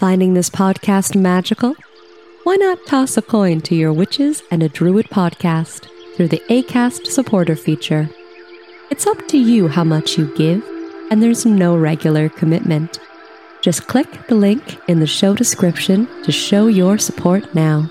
Finding this podcast magical? Why not toss a coin to your Witches and a Druid podcast through the ACAST supporter feature? It's up to you how much you give, and there's no regular commitment. Just click the link in the show description to show your support now.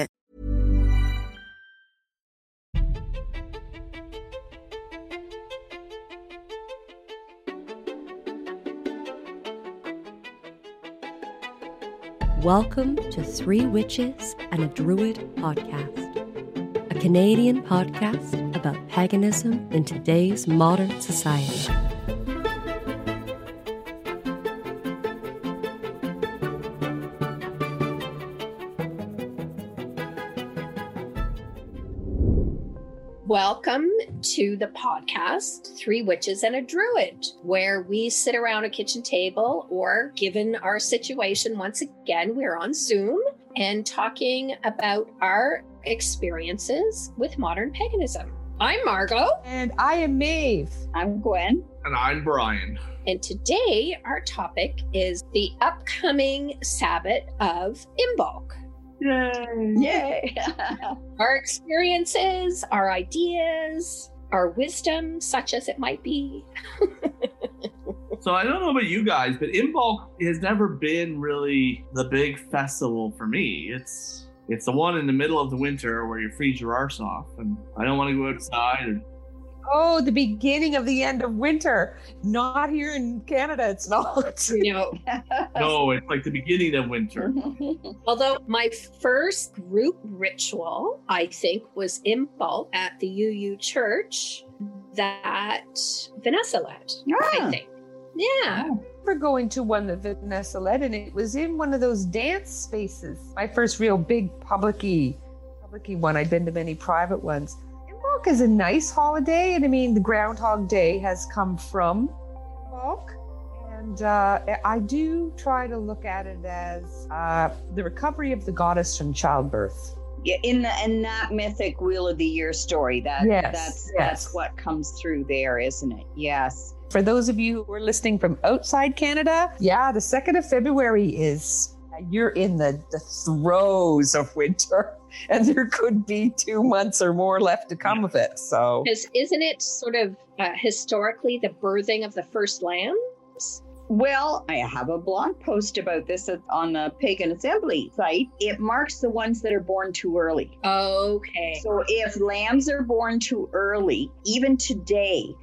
Welcome to Three Witches and a Druid podcast, a Canadian podcast about paganism in today's modern society. To the podcast, Three Witches and a Druid, where we sit around a kitchen table or, given our situation, once again, we're on Zoom and talking about our experiences with modern paganism. I'm Margot. And I am Maeve. I'm Gwen. And I'm Brian. And today, our topic is the upcoming Sabbat of Imbolc. Yay! Yay! our experiences, our ideas, our wisdom, such as it might be. so I don't know about you guys, but Imbolc has never been really the big festival for me. It's it's the one in the middle of the winter where you freeze your arse off, and I don't want to go outside. Or... Oh, the beginning of the end of winter. Not here in Canada. It's not. No. no, it's like the beginning of winter. Although my first group ritual, I think, was Imbolc at the UU church that Vanessa led. Ah. I think. Yeah. Oh. For going to one that Vanessa led, and it was in one of those dance spaces. My first real big publicy, publicy one. I'd been to many private ones. Is a nice holiday, and I mean the Groundhog Day has come from Imbolc, and uh, I do try to look at it as uh, the recovery of the goddess from childbirth. Yeah, in the in that mythic Wheel of the Year story, that yes, that's yes. that's what comes through there, isn't it? Yes. For those of you who are listening from outside Canada, yeah, the 2nd of February is you're in the, the throes of winter and there could be two months or more left to come of it. So, isn't it sort of uh, historically the birthing of the first lambs? Well, I have a blog post about this on the Pagan Assembly site. It marks the ones that are born too early. Okay. So if lambs are born too early, even today,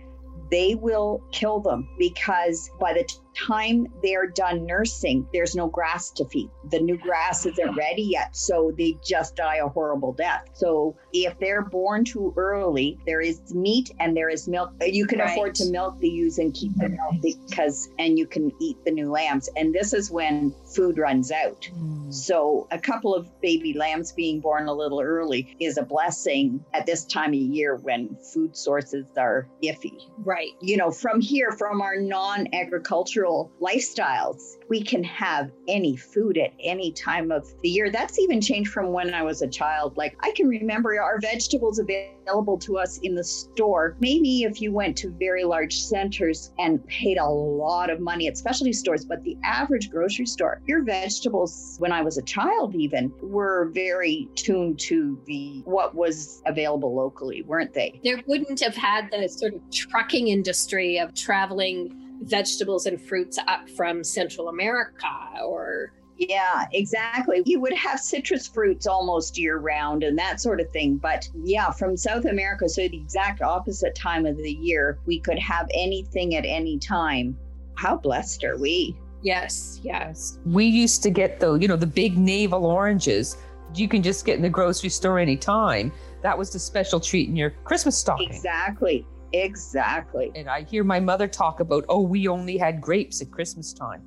they will kill them because by the time they're done nursing, there's no grass to feed. The new grass isn't ready yet, so they just die a horrible death. So if they're born too early, there is meat and there is milk. Uh, you can Right. afford to milk the ewes and keep the milk because, and you can eat the new lambs. And this is when food runs out. Hmm. So, a couple of baby lambs being born a little early is a blessing at this time of year when food sources are iffy. Right. You know, from here, from our non agricultural lifestyles, we can have any food at any time of the year. That's even changed from when I was a child. Like, I can remember our vegetables available to us in the store. Maybe if you went to very large centers and paid a lot of money at specialty stores, but the average grocery store, your vegetables, when I was a child, even were very tuned to the what was available locally, weren't they? There wouldn't have had the sort of trucking industry of traveling vegetables and fruits up from Central America or Yeah, exactly. You would have citrus fruits almost year round and that sort of thing. But yeah, from South America, so the exact opposite time of the year, we could have anything at any time. How blessed are we? yes, yes. We used to get the, you know, the big navel oranges. You can just get in the grocery store anytime. That was the special treat in your Christmas stocking. Exactly. Exactly. And I hear my mother talk about, oh, we only had grapes at Christmas time.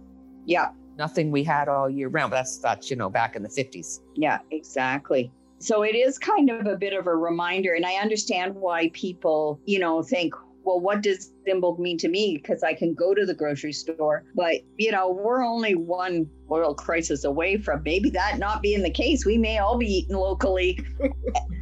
Yeah. Nothing we had all year round. But That's that's you know back in the fifties. Yeah, exactly. So it is kind of a bit of a reminder, and I understand why people, you know, think, well, what does Imbolc mean to me? Because I can go to the grocery store, but you know, we're only one oil crisis away from maybe that not being the case. We may all be eating locally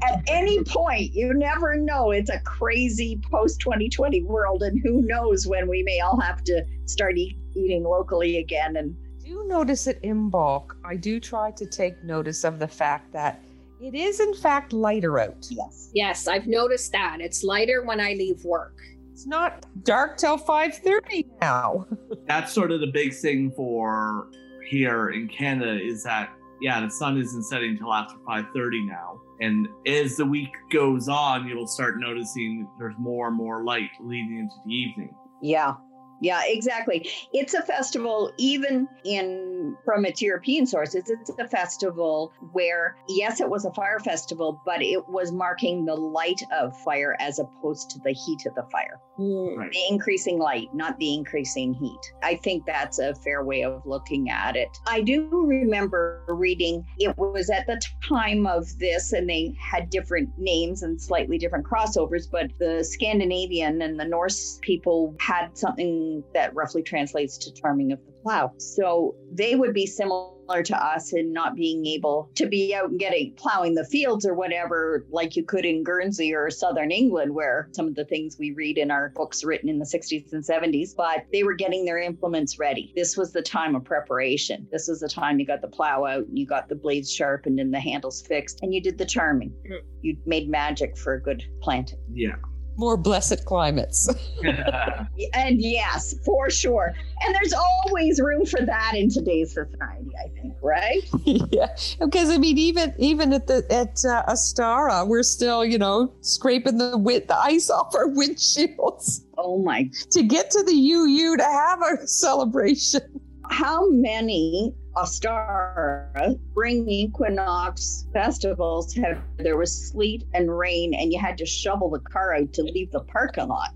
at any point. You never know. It's a crazy post 2020 world, and who knows when we may all have to start eat, eating locally again. And do notice it Imbolc. I do try to take notice of the fact that it is in fact lighter out. yes, Yes, I've noticed that. It's lighter when I leave work. It's not dark till 5:30 now. That's sort of the big thing for here in Canada is that yeah, the sun isn't setting until after 5:30 now. And as the week goes on, you'll start noticing there's more and more light leading into the evening. yeah, yeah, exactly. It's a festival, even in from its European sources. It's a festival where, yes, it was a fire festival, but it was marking the light of fire as opposed to the heat of the fire. Hmm. Right. the increasing light, not the increasing heat. I think that's a fair way of looking at it. I do remember reading it was at the time of this, and they had different names and slightly different crossovers, but the Scandinavian and the Norse people had something that roughly translates to charming of the plow. So they would be similar to us in not being able to be out and getting plowing the fields or whatever like you could in Guernsey or southern England where some of the things we read in our books written in the 60s and 70s but they were getting their implements ready this was the time of preparation this was the time you got the plow out and you got the blades sharpened and the handles fixed and you did the charming Mm. you made magic for a good planting Yeah. More blessed climates. and yes for sure and there's always room for that in today's society i think right yeah, because I mean, even even at the at uh, Ostara, we're still you know scraping the wit the ice off our windshields oh my to get to the UU to have our celebration. how many Ostara spring equinox festivals have there was sleet and rain and you had to shovel the car out to leave the parking lot.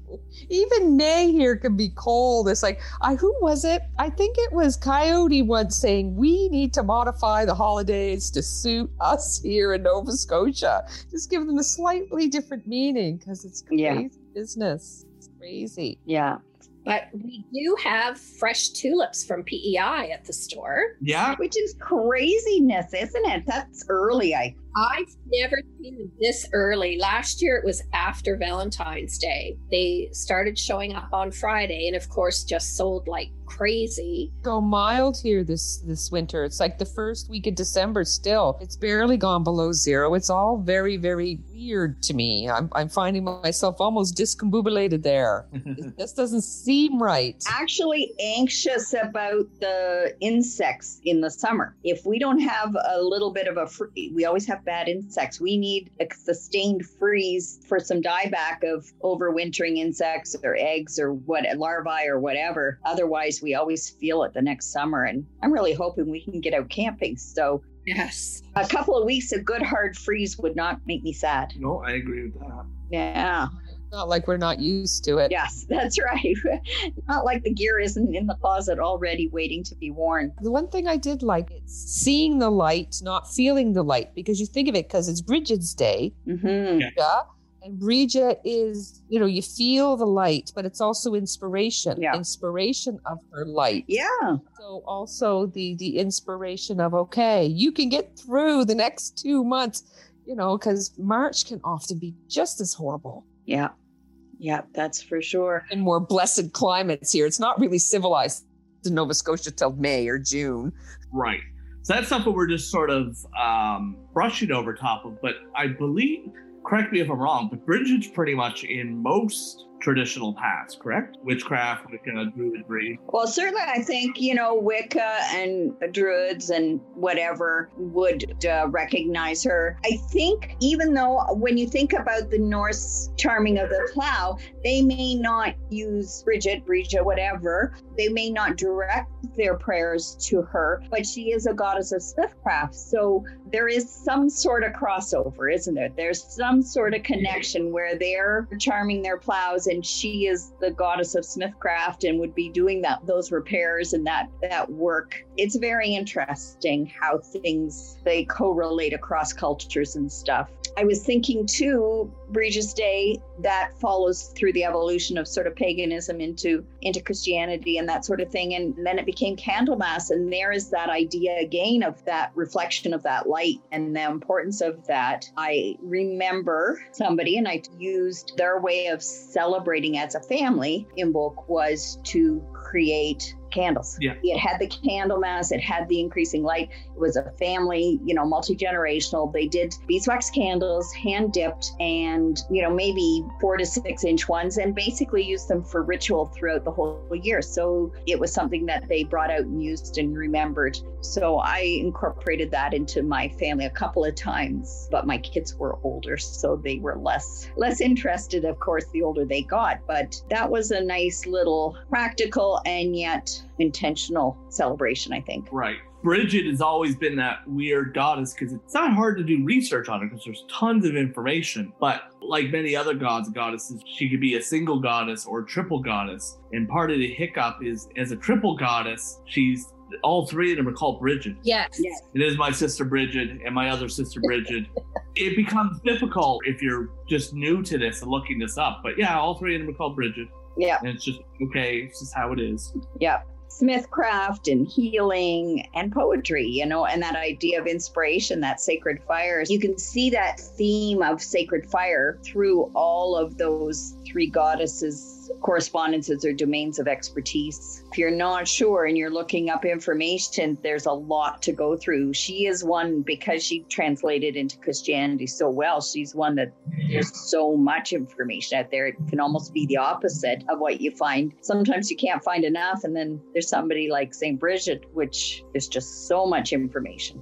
Even May here can be cold. It's like, I who was it? I think it was Coyote once saying we need to modify the holidays to suit us here in Nova Scotia. Just give them a slightly different meaning because it's crazy Yeah. business. It's crazy. Yeah. But we do have fresh tulips from PEI at the store. yeah. Which is craziness, isn't it? That's early, I I've never seen them this early. Last year it was after Valentine's Day. They started showing up on Friday and of course just sold like crazy. Go mild here this this winter. It's like the first week of December still. It's barely gone below zero. It's all very, very weird to me. I'm I'm finding myself almost discombobulated there. It just doesn't seem right. actually anxious about the insects in the summer. If we don't have a little bit of a free, we always have bad insects. We need a sustained freeze for some dieback of overwintering insects or eggs or what larvae or whatever. Otherwise, we always feel it the next summer. And I'm really hoping we can get out camping. So Yes. a couple of weeks of good hard freeze would not make me sad. No, I agree with that. Yeah. Not like we're not used to it. Yes, that's right. Not like the gear isn't in the closet already waiting to be worn. The one thing I did like is seeing the light, not feeling the light, because you think of it because it's Bridget's Day, hmm yeah. And Bridget is, you know, you feel the light, but it's also inspiration, Yeah. inspiration of her light. Yeah. So also the the inspiration of okay, you can get through the next two months, you know, because March can often be just as horrible Yeah. Yeah, that's for sure. in more blessed climates here. It's not really civilized in Nova Scotia till May or June. Right. So that's something we're just sort of um, brushing over top of. But I believe, correct me if I'm wrong, but Bridget's pretty much in most traditional paths, correct? Witchcraft, Wicca, Druidry. Well, certainly, I think, you know, Wicca and Druids and whatever would uh, recognize her. I think, even though when you think about the Norse charming of the plow, they may not use Bridget, Bridget, whatever. They may not direct their prayers to her, but she is a goddess of smithcraft. So there is some sort of crossover, isn't there? There's some sort of connection where they're charming their plows and she is the goddess of smithcraft and would be doing that those repairs and that that work. It's very interesting how things they correlate across cultures and stuff. I was thinking too, Bridget's Day that follows through the evolution of sort of paganism into into Christianity and that sort of thing, and then it became Candlemas, and there is that idea again of that reflection of that light and the importance of that. I remember somebody, and I used their way of celebrating as a family. Imbolc was to create candles. Yeah. It had the Candlemas, it had the increasing light. It was a family, you know, multi generational. They did beeswax candles, hand dipped, and, you know, maybe four to six inch ones, and basically used them for ritual throughout the whole year. So it was something that they brought out and used and remembered. So I incorporated that into my family a couple of times, but my kids were older, so they were less less interested, of course, the older they got. But that was a nice little practical and yet intentional celebration, I think. Right. Bridget has always been that weird goddess because it's not hard to do research on her because there's tons of information. But like many other gods and goddesses, she could be a single goddess or a triple goddess. And part of the hiccup is as a triple goddess, she's all three of them are called Bridget. Yes. Yes. It is my sister Bridget and my other sister Bridget. it becomes difficult if you're just new to this and looking this up. But yeah, all three of them are called Bridget. Yeah. And it's just okay, it's just how it is. Yeah. Smithcraft and healing and poetry, you know, and that idea of inspiration, that sacred fire. You can see that theme of sacred fire through all of those three goddesses' correspondences or domains of expertise. If you're not sure and you're looking up information, there's a lot to go through. She is one because she translated into Christianity so well. She's one that there's so much information out there. It can almost be the opposite of what you find. Sometimes you can't find enough, and then there's somebody like St. Bridget, which is just so much information.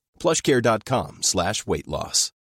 plushcare.com slash weight loss.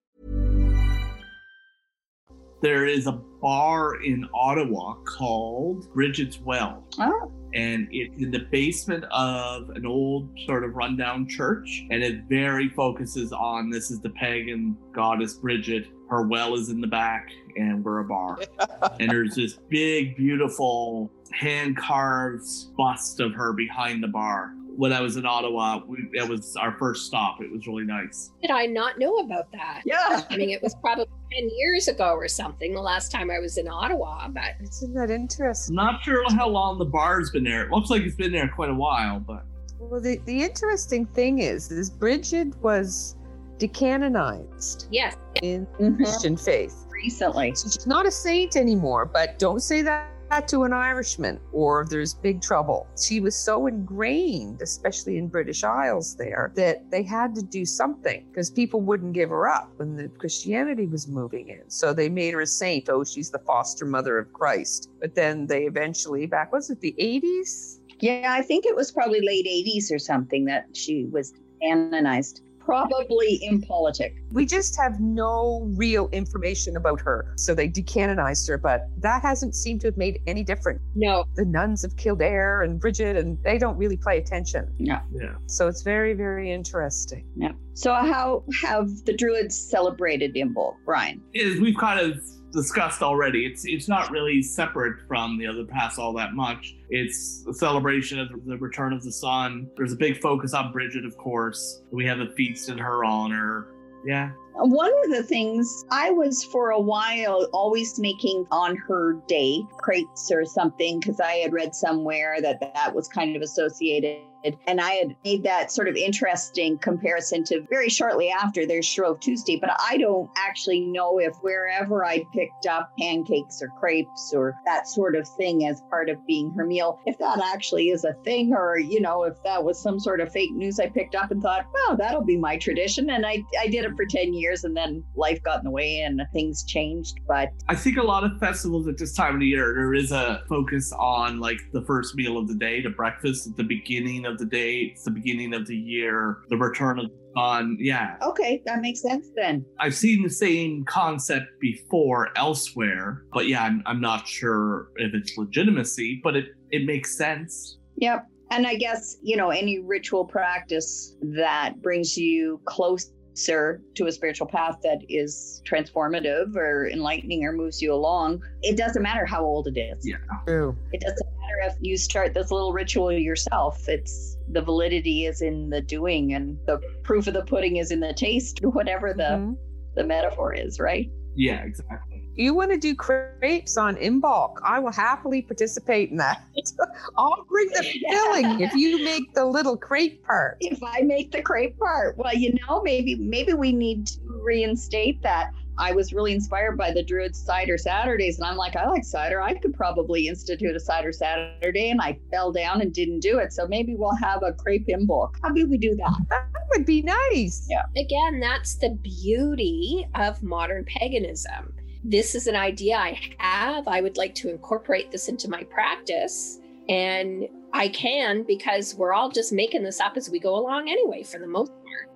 There is a bar in Ottawa called Bridget's Well. Oh, and it's in the basement of an old sort of rundown church. And it very focuses on this is the pagan goddess bridget. Her well is in the back and we're a bar. And there's this big beautiful hand carved bust of her behind the bar when i was in ottawa we, that was our first stop it was really nice Did I not know about that? yeah. I mean, it was probably 10 years ago or something, the last time I was in Ottawa, but Isn't that interesting? not sure how long the bar's been there it looks like it's been there quite a while but Well, the, the interesting thing is, is Bridget was decanonized yes, in Mhm. Christian faith. Recently. So she's not a saint anymore, but don't say that to an Irishman or there's big trouble. She was so ingrained, especially in British Isles there, that they had to do something because people wouldn't give her up when the Christianity was moving in. So they made her a saint. Oh, she's the foster mother of Christ. But then they eventually, back, was it the 80s? Yeah, I think it was probably late 80s or something that she was canonized. Probably impolitic. We just have no real information about her. So they decanonized her, but that hasn't seemed to have made any difference. no, The nuns of Kildare and Bridget, and they don't really pay attention. Yeah. yeah So it's very, very interesting. Yeah. So how have the Druids celebrated Imbolc, Brian? Is we've kind of discussed already, it's it's not really separate from the other pass all that much. It's a celebration of the return of the sun. There's a big focus on Bridget, of course. We have a feast in her honor. Yeah, One of the things I was for a while always making on her day crates or something because I had read somewhere that that was kind of associated and I had made that sort of interesting comparison to very shortly after there's Shrove Tuesday. But I don't actually know if wherever I picked up pancakes or crepes or that sort of thing as part of being her meal, if that actually is a thing or, you know, if that was some sort of fake news I picked up and thought, well, that'll be my tradition. And I, I did it for 10 years and then life got in the way and things changed. But I think a lot of festivals at this time of the year, there is a focus on like the first meal of the day, the breakfast at the beginning of the day. It's the beginning of the year, the return of on. Yeah. okay, that makes sense then. I've seen the same concept before elsewhere, but yeah, I'm, I'm not sure if it's legitimacy, but it, it makes sense. Yep. And I guess, you know, any ritual practice that brings you closer to a spiritual path that is transformative or enlightening or moves you along, it doesn't matter how old it is. Yeah. True. It doesn't matter if you start this little ritual yourself. It's the validity is in the doing and the proof of the pudding is in the taste, whatever the, Mhm. the metaphor is, right? Yeah, exactly. You want to do crepes on Imbolc? I will happily participate in that. I'll bring the filling if you make the little crepe part. if I make the crepe part. Well, you know, maybe maybe we need to reinstate that. I was really inspired by the Druid Cider Saturdays, and I'm like, I like cider. I could probably institute a cider Saturday, and I fell down and didn't do it. So maybe we'll have a crepe Imbolc. How about we do that? That would be nice. Yeah. Again, that's the beauty of modern paganism. This is an idea I have. I would like to incorporate this into my practice. And I can because we're all just making this up as we go along anyway, for the most part.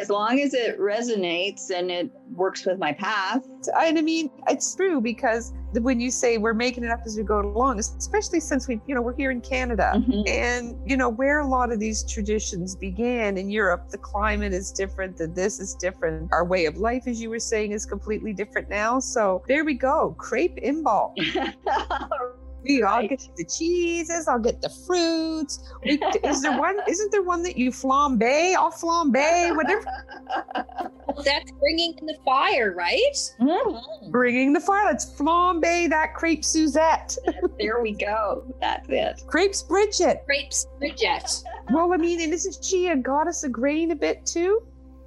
As long as it resonates and it works with my path. I mean, it's true because when you say we're making it up as we go along, especially since we, you know, we're here in Canada. Mhm. And, you know, where a lot of these traditions began in Europe, the climate is different, that this is different. Our way of life, as you were saying, is completely different now. So there we go. Crepe Imbolc. I'll Right. get the cheeses, I'll get the fruits. We, is there one isn't there one that you flambe? I'll flambe, whatever Well, that's bringing in the fire, right? Mhm. bringing the fire. Let's flambe that crepe Suzette. there we go. That's it. Crepes Bridget. Grapes, Bridget. Well, I mean, and isn't she a goddess of grain a bit too?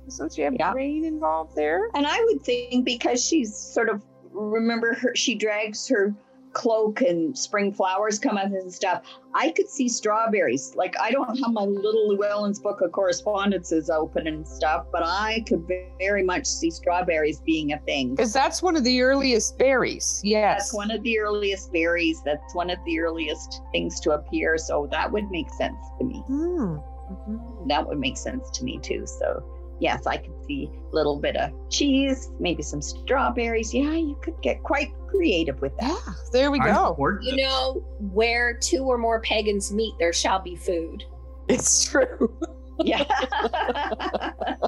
Doesn't she have Yeah. grain involved there? And I would think because she's sort of remember her, she drags her cloak and spring flowers come up and stuff. I could see strawberries. Like I don't have my little Llewellyn's book of correspondences open and stuff, but I could very much see strawberries being a thing. Because that's one of the earliest berries. Yes. That's one of the earliest berries. That's one of the earliest things to appear. So that would make sense to me. Hmm. Mhm. That would make sense to me too. So yes, I could see a little bit of cheese, maybe some strawberries. Yeah, you could get quite creative with that. Yeah, there we go. You know, where two or more pagans meet, there shall be food. It's true. Yeah.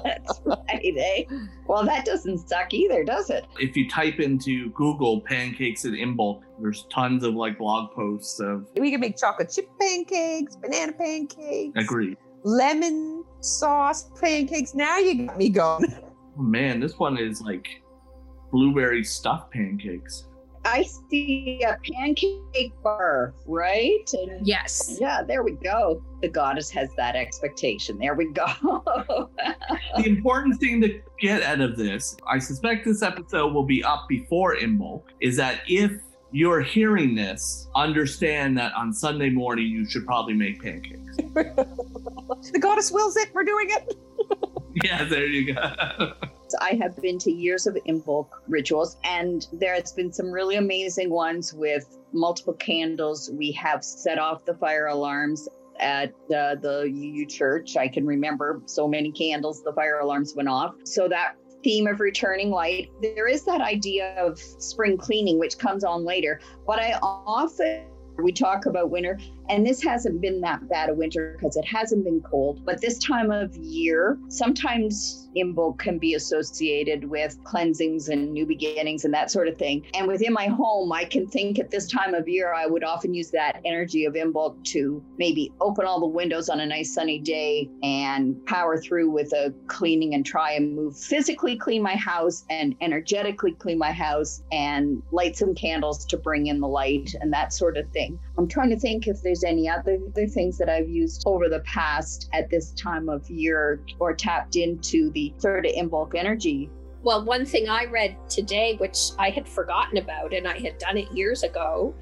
That's right, eh? Well, that doesn't suck either, does it? If you type into Google pancakes in Imbolc, there's tons of like blog posts of We can make chocolate chip pancakes, banana pancakes, agree. Lemon sauce pancakes. Now you got me going. Oh, man, this one is like blueberry stuffed pancakes. I see a pancake bar, right? And Yes. yeah, there we go. The goddess has that expectation. There we go. the important thing to get out of this, I suspect this episode will be up before Imbolc, is that if you're hearing this, understand that on Sunday morning you should probably make pancakes. the goddess wills it. We're doing it. yeah, there you go. I have been to years of Imbolc rituals, and there's been some really amazing ones with multiple candles. We have set off the fire alarms at uh, the UU church. I can remember so many candles, the fire alarms went off. So that theme of returning light, there is that idea of spring cleaning, which comes on later. But I often, we talk about winter, And this hasn't been that bad a winter because it hasn't been cold. But this time of year, sometimes Imbolc can be associated with cleansings and new beginnings and that sort of thing. And within my home, I can think at this time of year, I would often use that energy of Imbolc to maybe open all the windows on a nice sunny day and power through with a cleaning and try and move physically clean my house and energetically clean my house and light some candles to bring in the light and that sort of thing. I'm trying to think if there's any other, other things that I've used over the past at this time of year or tapped into the sort of Imbolc energy. Well, one thing I read today, which I had forgotten about and I had done it years ago,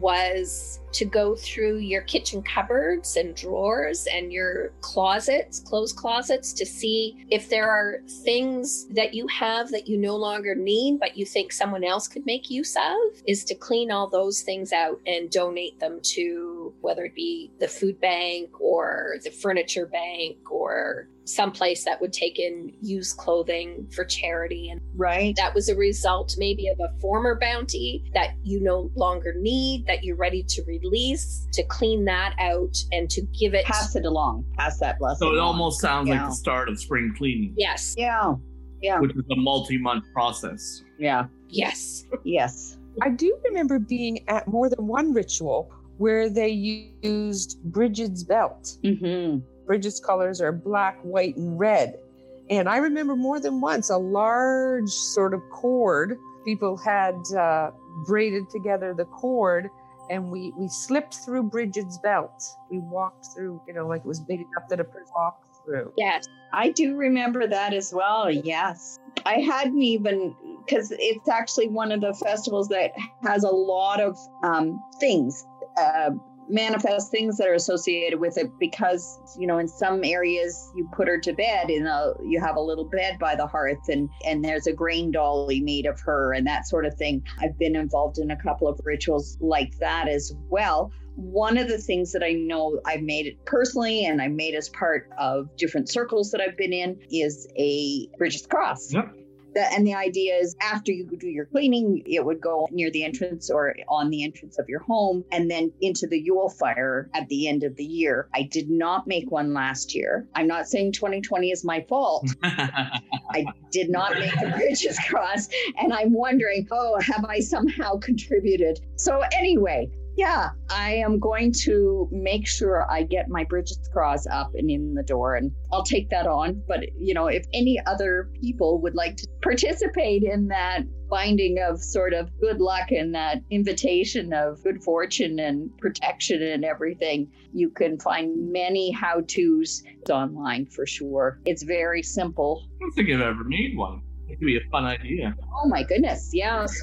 was to go through your kitchen cupboards and drawers and your closets, clothes closets, to see if there are things that you have that you no longer need, but you think someone else could make use of, is to clean all those things out and donate them to whether it be the food bank or the furniture bank or someplace that would take in used clothing for charity. And right. that was a result maybe of a former bounty that you no longer need, that you're ready to release, to clean that out and to give it. Pass it along. Pass that blessing. So it along. almost sounds Yeah. like the start of spring cleaning, Yes. Yeah. Yeah. which is a multi month process. Yeah. Yes. Yes. I do remember being at more than one ritual where they used Bridget's belt. Mm-hmm. Bridget's colors are black, white, and red. And I remember more than once a large sort of cord. People had uh, braided together the cord, and we we slipped through Bridget's belt. We walked through, you know, like it was big enough that a person walked through. Yes. I do remember that as well. Yes. I hadn't even, because it's actually one of the festivals that has a lot of um, things, uh, manifest things that are associated with it because, you know, in some areas you put her to bed in a, uh, you have a little bed by the hearth and, and there's a grain dolly made of her and that sort of thing. I've been involved in a couple of rituals like that as well one of the things that I know I've made it personally and I made as part of different circles that I've been in is a Bridget's Cross. Yep. The, and the idea is after you do your cleaning, it would go near the entrance or on the entrance of your home and then into the Yule fire at the end of the year. I did not make one last year. I'm not saying 2020 is my fault. I did not make the Bridges Cross. And I'm wondering, oh, have I somehow contributed? So, anyway, yeah, I am going to make sure I get my Bridget's Cross up and in the door, and I'll take that on. But, you know, if any other people would like to participate in that binding of sort of good luck and that invitation of good fortune and protection and everything, you can find many how to's online for sure. It's very simple. I don't think I've ever made one. It could be a fun idea. Oh my goodness, yes.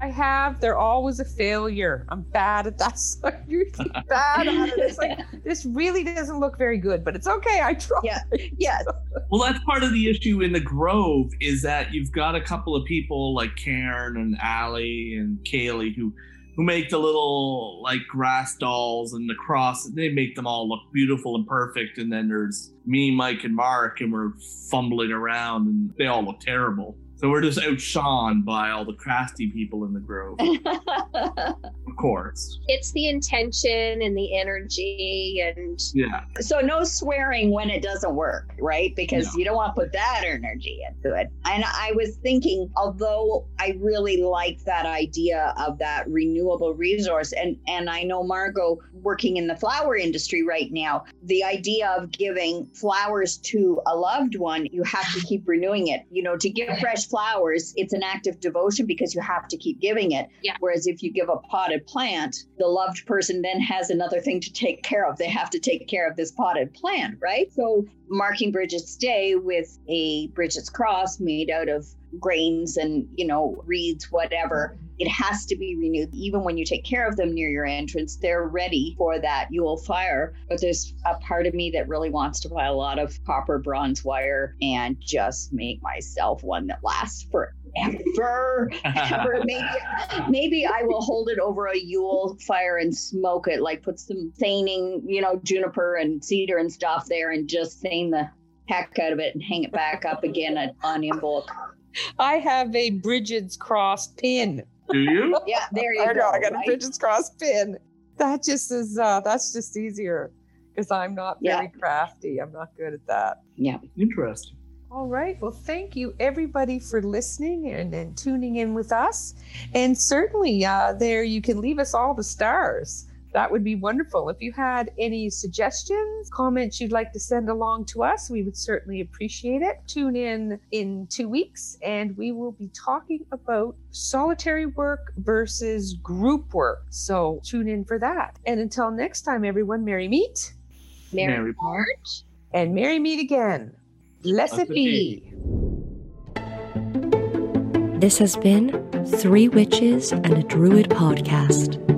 I have. They're always a failure. I'm bad at that. So you're bad at it. It's like this really doesn't look very good, but it's okay. I try. Yeah. Yes. Well, that's part of the issue in the Grove is that you've got a couple of people like Karen and Allie and Kaylee who who make the little like grass dolls and the cross. They make them all look beautiful and perfect. And then there's me, Mike, and Mark, and we're fumbling around, and they all look terrible. So we're just outshone by all the crafty people in the Grove, of course. It's the intention and the energy and Yeah. so no swearing when it doesn't work, right? Because No. you don't want to put that energy into it. And I was thinking, although I really like that idea of that renewable resource, and and I know Margot working in the flower industry right now, the idea of giving flowers to a loved one, you have to keep renewing it. You know, to give fresh flowers, it's an act of devotion because you have to keep giving it. Yeah. Whereas if you give a potted plant, the loved person then has another thing to take care of. They have to take care of this potted plant, right? So marking Bridget's Day with a Bridget's cross made out of grains and, you know, reeds, whatever. It has to be renewed. Even when you take care of them near your entrance, they're ready for that Yule fire. But there's a part of me that really wants to buy a lot of copper bronze wire and just make myself one that lasts forever. Ever. Maybe, maybe I will hold it over a Yule fire and smoke it, like put some saining, you know, juniper and cedar and stuff there and just saine the heck out of it and hang it back up again on, on Imbolc. I have a Bridget's cross pin. Do you? Yeah, there you I go. know, I got right? a Bridget's cross pin. that just is uh that's just easier because I'm not very Yeah. crafty. I'm not good at that. Yeah. Interesting. All right. Well, thank you everybody for listening and, and tuning in with us. And certainly uh, there you can leave us all the stars. That would be wonderful. If you had any suggestions, comments you'd like to send along to us, we would certainly appreciate it. Tune in in two weeks and we will be talking about solitary work versus group work. So tune in for that. And until next time, everyone, merry meet merry Mary March. and merry meet again. Blessed Blessed be. This has been Three Witches and a Druid podcast.